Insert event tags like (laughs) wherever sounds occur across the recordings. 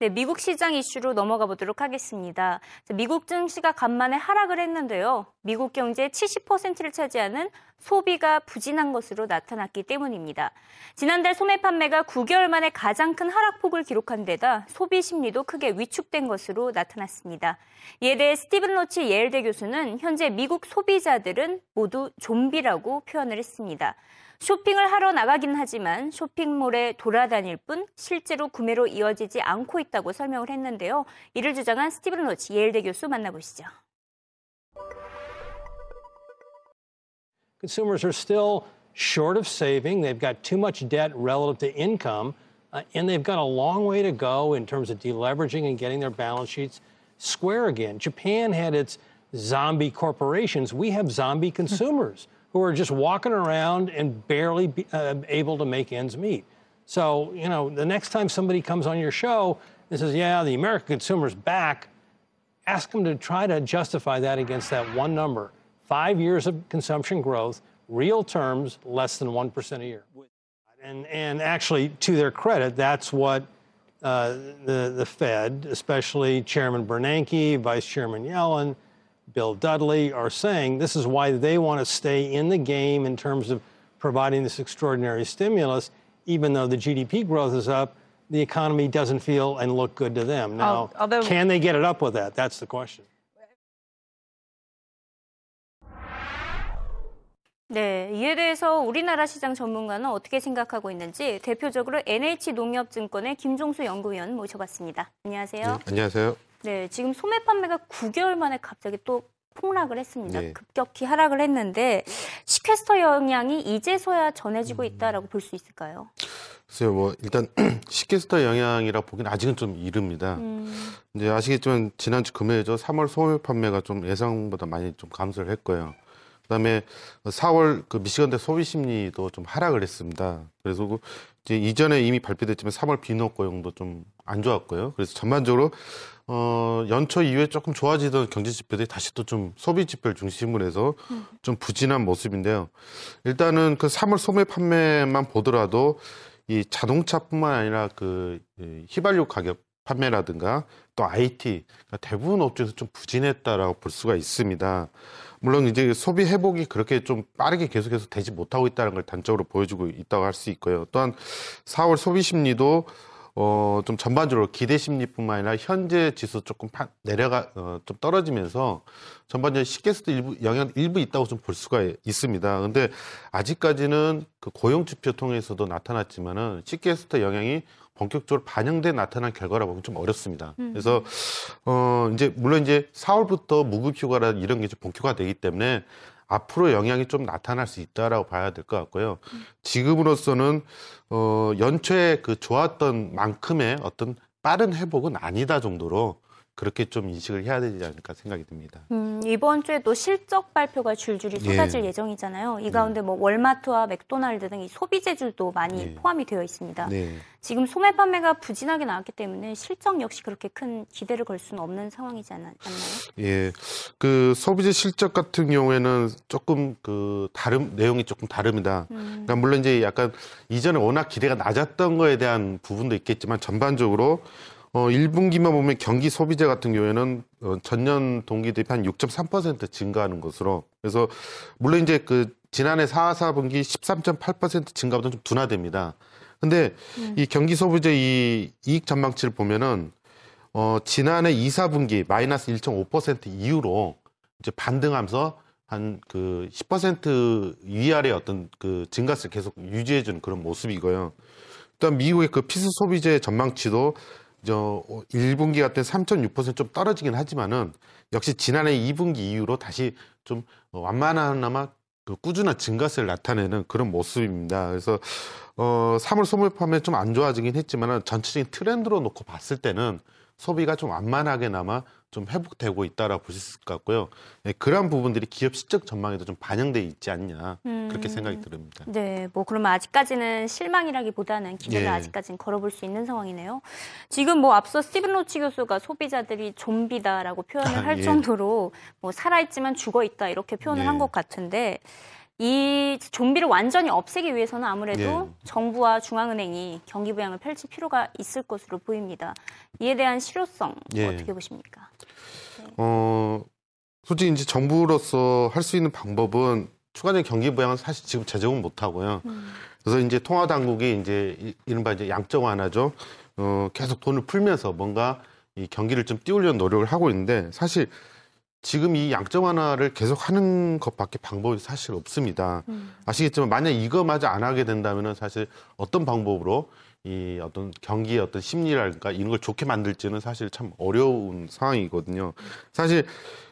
네, 미국 시장 이슈로 넘어가 보도록 하겠습니다. 미국 증시가 간만에 하락을 했는데요. 미국 경제의 70%를 차지하는 소비가 부진한 것으로 나타났기 때문입니다. 지난달 소매 판매가 9개월 만에 가장 큰 하락폭을 기록한 데다 소비 심리도 크게 위축된 것으로 나타났습니다. 이에 대해 스티븐 로치 예일대 교수는 현재 미국 소비자들은 모두 좀비라고 표현을 했습니다. 쇼핑을 하러 나가긴 하지만 쇼핑몰에 돌아다닐 뿐 실제로 구매로 이어지지 않고 있다고 설명을 했는데요. 이를 주장한 스티븐 로치 예일대 교수 만나보시죠. Consumers are still short of saving. They've got too much debt relative to income, uh, and they've got a long way to go in terms of deleveraging and getting their balance sheets square again. Japan had its zombie corporations. We have zombie consumers. Who are just walking around and barely be, uh, able to make ends meet. So, you know, the next time somebody comes on your show and says, yeah, the American consumer's back, ask them to try to justify that against that one number five years of consumption growth, real terms, less than 1% a year. And, and actually, to their credit, that's what uh, the, the Fed, especially Chairman Bernanke, Vice Chairman Yellen, Bill Dudley are saying this is why they want to stay in the game in terms of providing this extraordinary stimulus, even though the GDP growth is up. The economy doesn't feel and look good to them. Now, Although, can they get it up with that? That's the question. 네, 이에 대해서 우리나라 시장 전문가는 어떻게 생각하고 있는지 대표적으로 NH농협증권의 김종수 연구위원 모셔봤습니다. 안녕하세요. 네, 안녕하세요. 네, 지금 소매 판매가 9개월 만에 갑자기 또 폭락을 했습니다. 네. 급격히 하락을 했는데 시퀘스터 영향이 이제서야 전해지고 있다라고 볼 수 있을까요? 글쎄요, 뭐 일단 시퀘스터 영향이라 보기는 아직은 좀 이릅니다. 음. 이제 아시겠지만 지난주 금요일죠 3월 소매 판매가 좀 예상보다 많이 좀 감소를 했고요. 그다음에 4월 그 미시건대 소비 심리도 좀 하락을 했습니다. 그래서 그 이제 이전에 이미 발표됐지만 3월 비농 고용도 좀 안 좋았고요. 그래서 전반적으로 어, 연초 이후에 조금 좋아지던 경제 지표들이 다시 또 좀 소비 지표를 중심으로 해서 좀 부진한 모습인데요. 일단은 그 3월 소매 판매만 보더라도 이 자동차뿐만 아니라 그 휘발유 가격 판매라든가 또 IT 그러니까 대부분 업종에서 좀 부진했다라고 볼 수가 있습니다. 물론 이제 소비 회복이 그렇게 좀 빠르게 계속해서 되지 못하고 있다는 걸 단적으로 보여주고 있다고 할 수 있고요. 또한 4월 소비 심리도 어, 좀 전반적으로 기대 심리뿐만 아니라 현재 지수 조금 파, 내려가, 어, 좀 떨어지면서 전반적으로 시계수도 일부, 영향 일부 있다고 좀 볼 수가 있습니다. 근데 아직까지는 그 고용 지표 통해서도 나타났지만은 시계수터 영향이 본격적으로 반영돼 나타난 결과라고 보면 좀 어렵습니다. 음. 그래서 어 이제 물론 이제 4월부터 무급 휴가라 이런 게좀 본격화되기 때문에 앞으로 영향이 좀 나타날 수 있다라고 봐야 될 것 같고요. 지금으로서는 어 연초에 그 좋았던 만큼의 어떤 빠른 회복은 아니다 정도로 그렇게 좀 인식을 해야 되지 않을까 생각이 듭니다. 음, 이번 주에 또 실적 발표가 줄줄이 예. 쏟아질 예. 예정이잖아요. 이 가운데 뭐 월마트와 맥도날드 등이 소비재들도 많이 예. 포함이 되어 있습니다. 네. 지금 소매 판매가 부진하게 나왔기 때문에 실적 역시 그렇게 큰 기대를 걸 수는 없는 상황이지 않나요? 예, 그 소비재 실적 같은 경우에는 조금 그 다른 내용이 조금 다릅니다. 음. 그러니까 물론 이제 약간 이전에 워낙 기대가 낮았던 거에 대한 부분도 있겠지만 전반적으로 어, 1분기만 보면 경기 소비재 같은 경우에는 어, 전년 동기 대비 한 6.3% 증가하는 것으로 그래서 물론 이제 그 지난해 4, 4분기 13.8% 증가보다 좀 둔화됩니다. 근데 음. 이 경기 소비재 이 이익 전망치를 보면은 어, 지난해 2, 4분기 마이너스 1.5% 이후로 이제 반등하면서 한 그 10% 위아래 어떤 그 증가세를 계속 유지해주는 그런 모습이고요. 일단 미국의 그 피스 소비재 전망치도 저 1분기 같은 3.6%좀 떨어지긴 하지만은 역시 지난해 2분기 이후로 다시 좀 완만하나마 그 꾸준한 증가세를 나타내는 그런 모습입니다. 그래서 어 3월 소매 판매 좀 안 좋아지긴 했지만은 전체적인 트렌드로 놓고 봤을 때는 소비가 좀 완만하게나마 좀 회복되고 있다라고 보실 수 있을 것 같고요. 네, 그러한 부분들이 기업 실적 전망에도 좀 반영돼 있지 않냐 음, 그렇게 생각이 듭니다. 네, 뭐 그러면 아직까지는 실망이라기보다는 기대를 예. 아직까지는 걸어볼 수 있는 상황이네요. 지금 뭐 앞서 스티븐 로치 교수가 소비자들이 좀비다라고 표현을 할 예. 정도로 뭐 살아있지만 죽어 있다 이렇게 표현을 예. 한것 같은데. 이 좀비를 완전히 없애기 위해서는 아무래도 예. 정부와 중앙은행이 경기 부양을 펼칠 필요가 있을 것으로 보입니다. 이에 대한 실효성 예. 어떻게 보십니까? 어, 솔직히 이제 정부로서 할 수 있는 방법은 추가적인 경기 부양은 사실 지금 제정은 못 하고요. 그래서 이제 통화 당국이 이제 이- 이른바 이제 양적 완화죠. 어, 계속 돈을 풀면서 뭔가 이 경기를 좀 띄우려는 노력을 하고 있는데 사실 지금 이 양적 완화를 계속 하는 것밖에 방법이 사실 없습니다. 아시겠지만 만약 이거마저 안 하게 된다면은 사실 어떤 방법으로 이 어떤 경기의 어떤 심리랄까 이런 걸 좋게 만들지는 사실 참 어려운 상황이거든요. 사실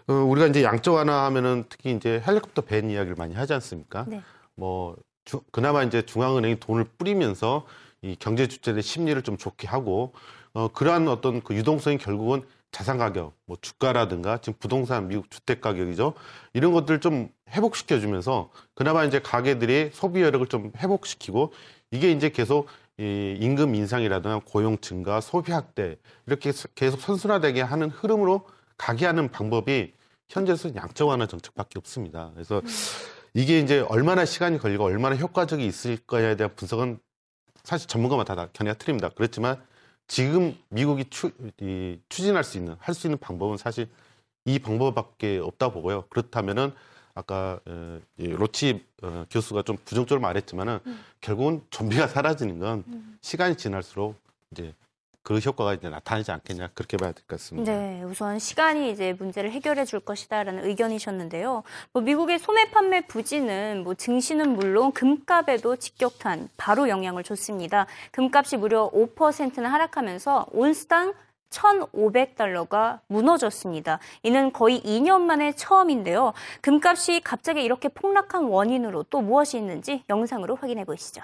어, 우리가 이제 양적 완화하면은 특히 이제 헬리콥터 밴 이야기를 많이 하지 않습니까? 네. 뭐 주- 그나마 이제 중앙은행이 돈을 뿌리면서 이 경제 주체의 심리를 좀 좋게 하고 어 그러한 어떤 그 유동성이 결국은 자산 가격, 뭐 주가라든가 지금 부동산 미국 주택 가격이죠. 이런 것들 좀 회복시켜 주면서 그나마 이제 가게들이 소비 여력을 좀 회복시키고 이게 이제 계속 이 임금 인상이라든가 고용 증가, 소비 확대 이렇게 계속 선순화되게 하는 흐름으로 가게 하는 방법이 현재에서 양적 완화 정책밖에 없습니다. 그래서 이게 이제 얼마나 시간이 걸리고 얼마나 효과적이 있을 거냐에 대한 분석은 사실 전문가마다 다 견해가 틀립니다. 그렇지만 지금 미국이 추, 이, 추진할 수 있는 할 수 있는 방법은 사실 이 방법밖에 없다 보고요. 그렇다면은 아까 어, 이 로치 어, 교수가 좀 부정적으로 말했지만은 결국은 좀비가 사라지는 건 시간이 지날수록 이제 그 효과가 이제 나타나지 않겠냐 그렇게 봐야 될 것 같습니다. 네, 우선 시간이 이제 문제를 해결해 줄 것이다라는 의견이셨는데요. 뭐 미국의 소매 판매 부진은 뭐 증시는 물론 금값에도 직격탄 바로 영향을 줬습니다. 금값이 무려 5%나 하락하면서 온스당 1,500달러가 무너졌습니다. 이는 거의 2년 만에 처음인데요. 금값이 갑자기 이렇게 폭락한 원인으로 또 무엇이 있는지 영상으로 확인해 보시죠.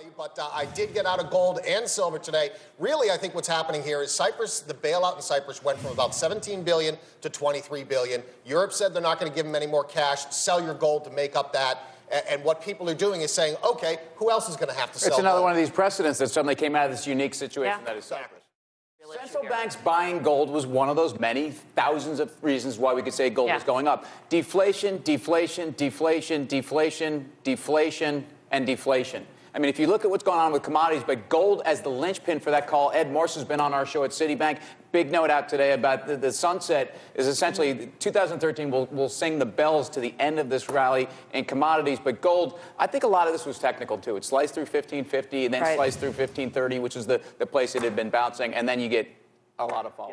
Money, but uh, I did get out of gold and silver today. Really, I think what's happening here is Cyprus, the bailout in Cyprus went from about 17 billion to 23 billion. Europe said they're not going to give them any more cash. Sell your gold to make up that. And what people are doing is saying, okay, who else is going to have to sell? It's another gold? one of these precedents that suddenly came out of this unique situation that is Cyprus. Central banks buying gold was one of those many thousands of reasons why we could say gold Yeah. was going up. Deflation, deflation, deflation, deflation, deflation, and deflation. I mean, if you look at what's going on with commodities, but gold as the linchpin for that call, Ed Morse has been on our show at Citibank. Big note out today about the, the sunset is essentially 2013 will will sing the bells to the end of this rally in commodities. But gold, I think a lot of this was technical too. It sliced through 1550 and then Right. sliced through 1530, which is the, the place it had been bouncing, and then you get a lot of fall.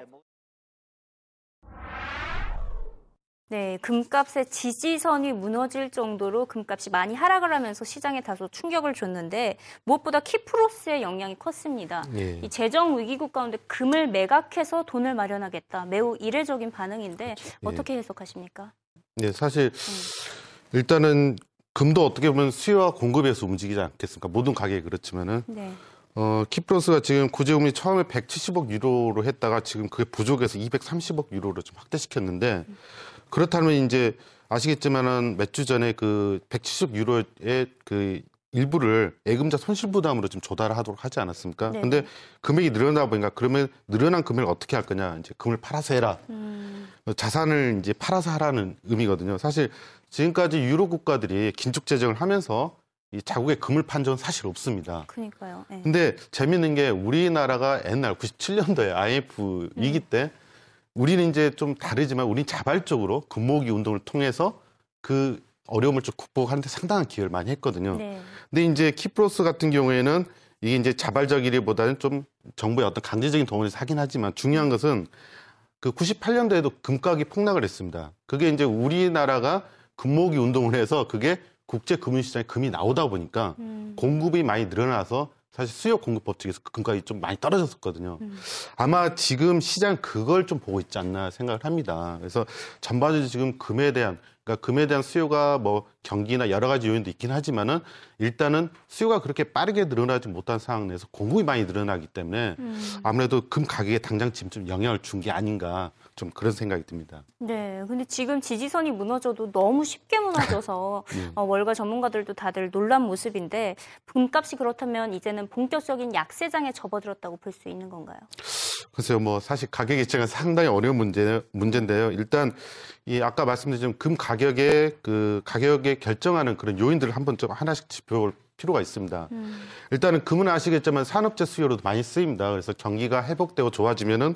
네, 금값의 지지선이 무너질 정도로 금값이 많이 하락을 하면서 시장에 다소 충격을 줬는데 무엇보다 키프로스의 영향이 컸습니다. 예. 이 재정 위기국 가운데 금을 매각해서 돈을 마련하겠다. 매우 이례적인 반응인데 어떻게 해석하십니까? 네, 사실 일단은 금도 어떻게 보면 수요와 공급에서 움직이지 않겠습니까? 모든 가격이 그렇지만은 네. 어, 키프로스가 지금 구제금리 처음에 170억 유로로 했다가 지금 그게 부족해서 230억 유로로 좀 확대시켰는데 그렇다면 이제 아시겠지만은 몇 주 전에 그 170억 유로의 그 일부를 예금자 손실 부담으로 좀 조달하도록 하지 않았습니까? 네. 근데 금액이 늘어나다 보니까 그러면 늘어난 금액을 어떻게 할 거냐? 이제 금을 팔아서 해라. 어, 자산을 이제 팔아서 하라는 의미거든요. 사실 지금까지 유로 국가들이 긴축 재정을 하면서 이 자국의 금을 판 적은 사실 없습니다. 그러니까요. 네. 근데 재밌는 게 우리나라가 옛날 97년도에 IMF 위기 때 우리는 이제 좀 다르지만 우리는 자발적으로 금모으기 운동을 통해서 그 어려움을 좀 극복하는데 상당한 기여를 많이 했거든요. 네. 근데 이제 키프로스 같은 경우에는 이게 이제 자발적이기보다는 좀 정부의 어떤 강제적인 동원을 하긴 하지만 중요한 것은 그 98년도에도 금가격이 폭락을 했습니다. 그게 이제 우리나라가 금모으기 운동을 해서 그게 국제 금융시장에 금이 나오다 보니까 공급이 많이 늘어나서 사실 수요 공급 법칙에서 그 금가격이 좀 많이 떨어졌었거든요. 아마 지금 시장 그걸 좀 보고 있지 않나 생각을 합니다. 그래서 전반적으로 지금 금에 대한 그러니까 금에 대한 수요가 뭐 경기나 여러 가지 요인도 있긴 하지만은 일단은 수요가 그렇게 빠르게 늘어나지 못한 상황 내에서 공급이 많이 늘어나기 때문에 아무래도 금 가격에 당장 지금 좀 영향을 준 게 아닌가 좀 그런 생각이 듭니다. 네, 근데 지금 지지선이 무너져도 너무 쉽게 무너져서 (laughs) 네. 어, 월가 전문가들도 다들 놀란 모습인데 금값이 그렇다면 이제는 본격적인 약세장에 접어들었다고 볼 수 있는 건가요? 글쎄요, 뭐 사실 가격 예측은 상당히 어려운 문제 문제인데요. 일단 이 아까 말씀드린 금 가격의 그 가격에 결정하는 그런 요인들을 한번 좀 하나씩 짚어볼 필요가 있습니다. 일단은 금은 아시겠지만 산업재 수요로도 많이 쓰입니다. 그래서 경기가 회복되고 좋아지면은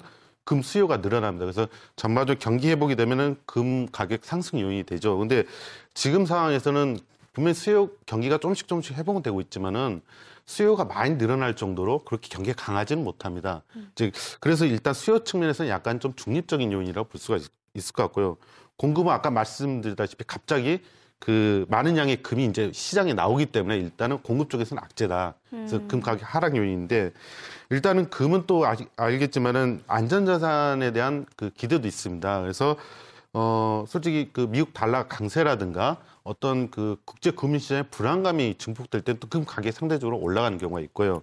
금 수요가 늘어납니다. 그래서 전반적으로 경기 회복이 되면은 금 가격 상승 요인이 되죠. 근데 지금 상황에서는 분명히 수요 경기가 조금씩 조금씩 회복은 되고 있지만은 수요가 많이 늘어날 정도로 그렇게 경기가 강하지는 못합니다. 즉 그래서 일단 수요 측면에서는 약간 좀 중립적인 요인이라고 볼 수가 있, 있을 것 같고요. 공급은 아까 말씀드렸다시피 갑자기 그 많은 양의 금이 이제 시장에 나오기 때문에 일단은 공급 쪽에서는 악재다. 그래서 금 가격 하락 요인인데 일단은 금은 또 아직 알겠지만은 안전자산에 대한 그 기대도 있습니다. 그래서 어 솔직히 그 미국 달러 강세라든가 어떤 그 국제 금융 시장의 불안감이 증폭될 때 또 금 가격이 상대적으로 올라가는 경우가 있고요.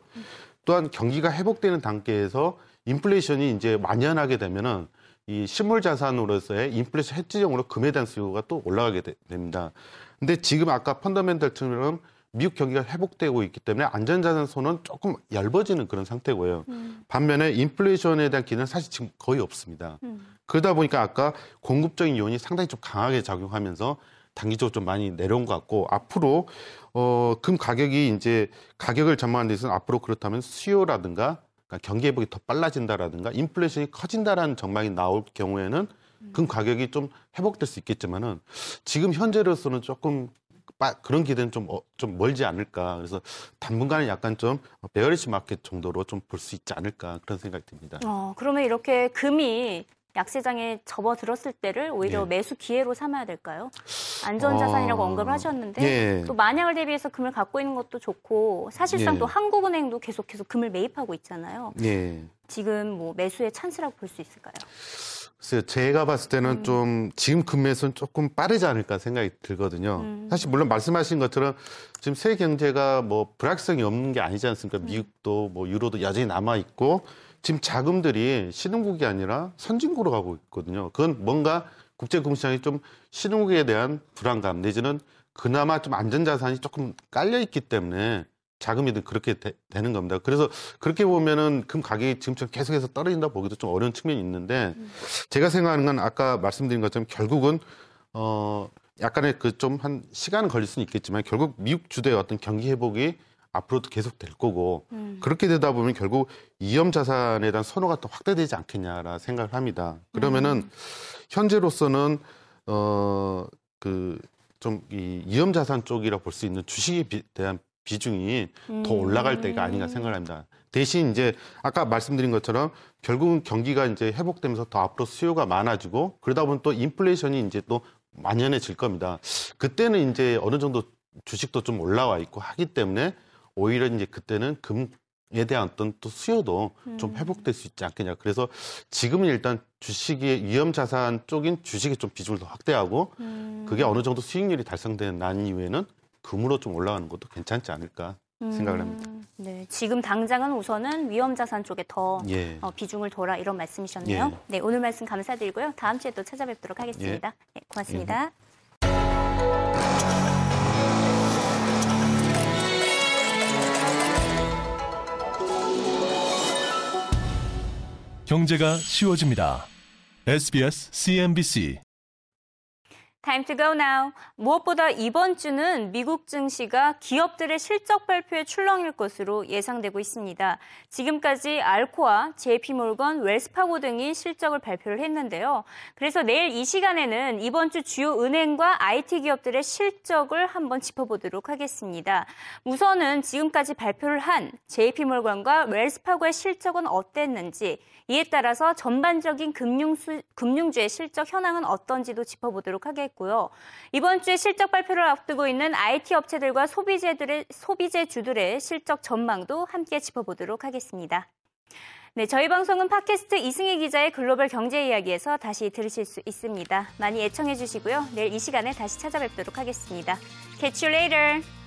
또한 경기가 회복되는 단계에서 인플레이션이 이제 만연하게 되면은 이 실물 자산으로서의 인플레이션 해지용으로 금에 대한 수요가 또 올라가게 되- 됩니다. 근데 지금 아까 펀더멘털처럼 미국 경기가 회복되고 있기 때문에 안전자산 손은 조금 얇아지는 그런 상태고요. 반면에 인플레이션에 대한 기대는 사실 지금 거의 없습니다. 그러다 보니까 아까 공급적인 요인이 상당히 좀 강하게 작용하면서 단기적으로 좀 많이 내려온 것 같고 앞으로 어, 금 가격이 이제 가격을 전망하는 데 있어서 앞으로 그렇다면 수요라든가 그러니까 경기 회복이 더 빨라진다라든가 인플레이션이 커진다라는 전망이 나올 경우에는 금 가격이 좀 회복될 수 있겠지만은 지금 현재로서는 조금 빠- 그런 기대는 좀, 어, 좀 멀지 않을까. 그래서 당분간은 약간 좀 bearish market 정도로 좀 볼 수 있지 않을까 그런 생각이 듭니다. 어, 그러면 이렇게 금이 약세장에 접어들었을 때를 오히려 네. 매수 기회로 삼아야 될까요? 안전자산이라고 어, 언급을 하셨는데 예. 또 만약을 대비해서 금을 갖고 있는 것도 좋고 사실상 예. 또 한국은행도 계속해서 금을 매입하고 있잖아요. 예. 지금 뭐 매수의 찬스라고 볼 수 있을까요? 글쎄요, 제가 봤을 때는 음. 좀 지금 금매수는 조금 빠르지 않을까 생각이 들거든요. 음. 사실 물론 말씀하신 것처럼 지금 세계 경제가 뭐 불확실성이 없는 게 아니지 음. 않습니까? 미국도 뭐 유로도 여전히 남아 있고 지금 자금들이 신흥국이 아니라 선진국으로 가고 있거든요. 그건 뭔가 국제 금융시장이 좀 신흥국에 대한 불안감 내지는 그나마 좀 안전자산이 조금 깔려 있기 때문에 자금이든 그렇게 되, 는 겁니다. 그래서 그렇게 보면은 금 가격이 지금처럼 계속해서 떨어진다 보기도 좀 어려운 측면이 있는데 제가 생각하는 건 아까 말씀드린 것처럼 결국은 어 약간의 그 좀 한 시간은 걸릴 수는 있겠지만 결국 미국 주도의 어떤 경기 회복이 앞으로도 계속 될 거고 그렇게 되다 보면 결국 위험 자산에 대한 선호가 또 확대되지 않겠냐라 생각을 합니다. 그러면은 현재로서는 어, 어그 좀이 위험 자산 쪽이라 볼 수 있는 주식에 비- 대한 비중이 더 올라갈 때가 아닌가 생각을 합니다. 대신 이제 아까 말씀드린 것처럼 결국은 경기가 이제 회복되면서 더 앞으로 수요가 많아지고 그러다 보면 또 인플레이션이 이제 또 만연해질 겁니다. 그때는 이제 어느 정도 주식도 좀 올라와 있고 하기 때문에 오히려 이제 그때는 금에 대한 어떤 또 수요도 좀 회복될 수 있지 않겠냐. 그래서 지금은 일단 주식의 위험 자산 쪽인 주식의 좀 비중을 더 확대하고 그게 어느 정도 수익률이 달성된 난 이후에는 금으로 좀 올라가는 것도 괜찮지 않을까 생각을 합니다. 음, 네, 지금 당장은 우선은 위험 자산 쪽에 더 예. 어, 비중을 둬라 이런 말씀이셨네요. 예. 네, 오늘 말씀 감사드리고요. 다음 주에 또 찾아뵙도록 하겠습니다. 네, 고맙습니다. 경제가 쉬워집니다. SBS CNBC Time to go now. 무엇보다 이번 주는 미국 증시가 기업들의 실적 발표의 출렁일 것으로 예상되고 있습니다. 지금까지 알코아, JP모건, 웰스파고 등이 실적을 발표를 했는데요. 그래서 내일 이 시간에는 이번 주 주요 은행과 IT 기업들의 실적을 한번 짚어보도록 하겠습니다. 우선은 지금까지 발표를 한 JP모건과 웰스파고의 실적은 어땠는지, 이에 따라서 전반적인 금융수, 금융주의 실적 현황은 어떤지도 짚어보도록 하겠 고요. 이번 주에 실적 발표를 앞두고 있는 IT 업체들과 소비재들의, 소비재주들의 실적 전망도 함께 짚어보도록 하겠습니다. 네, 저희 방송은 팟캐스트 이승희 기자의 글로벌 경제 이야기에서 다시 들으실 수 있습니다. 많이 애청해 주시고요. 내일 이 시간에 다시 찾아뵙도록 하겠습니다. Catch you later.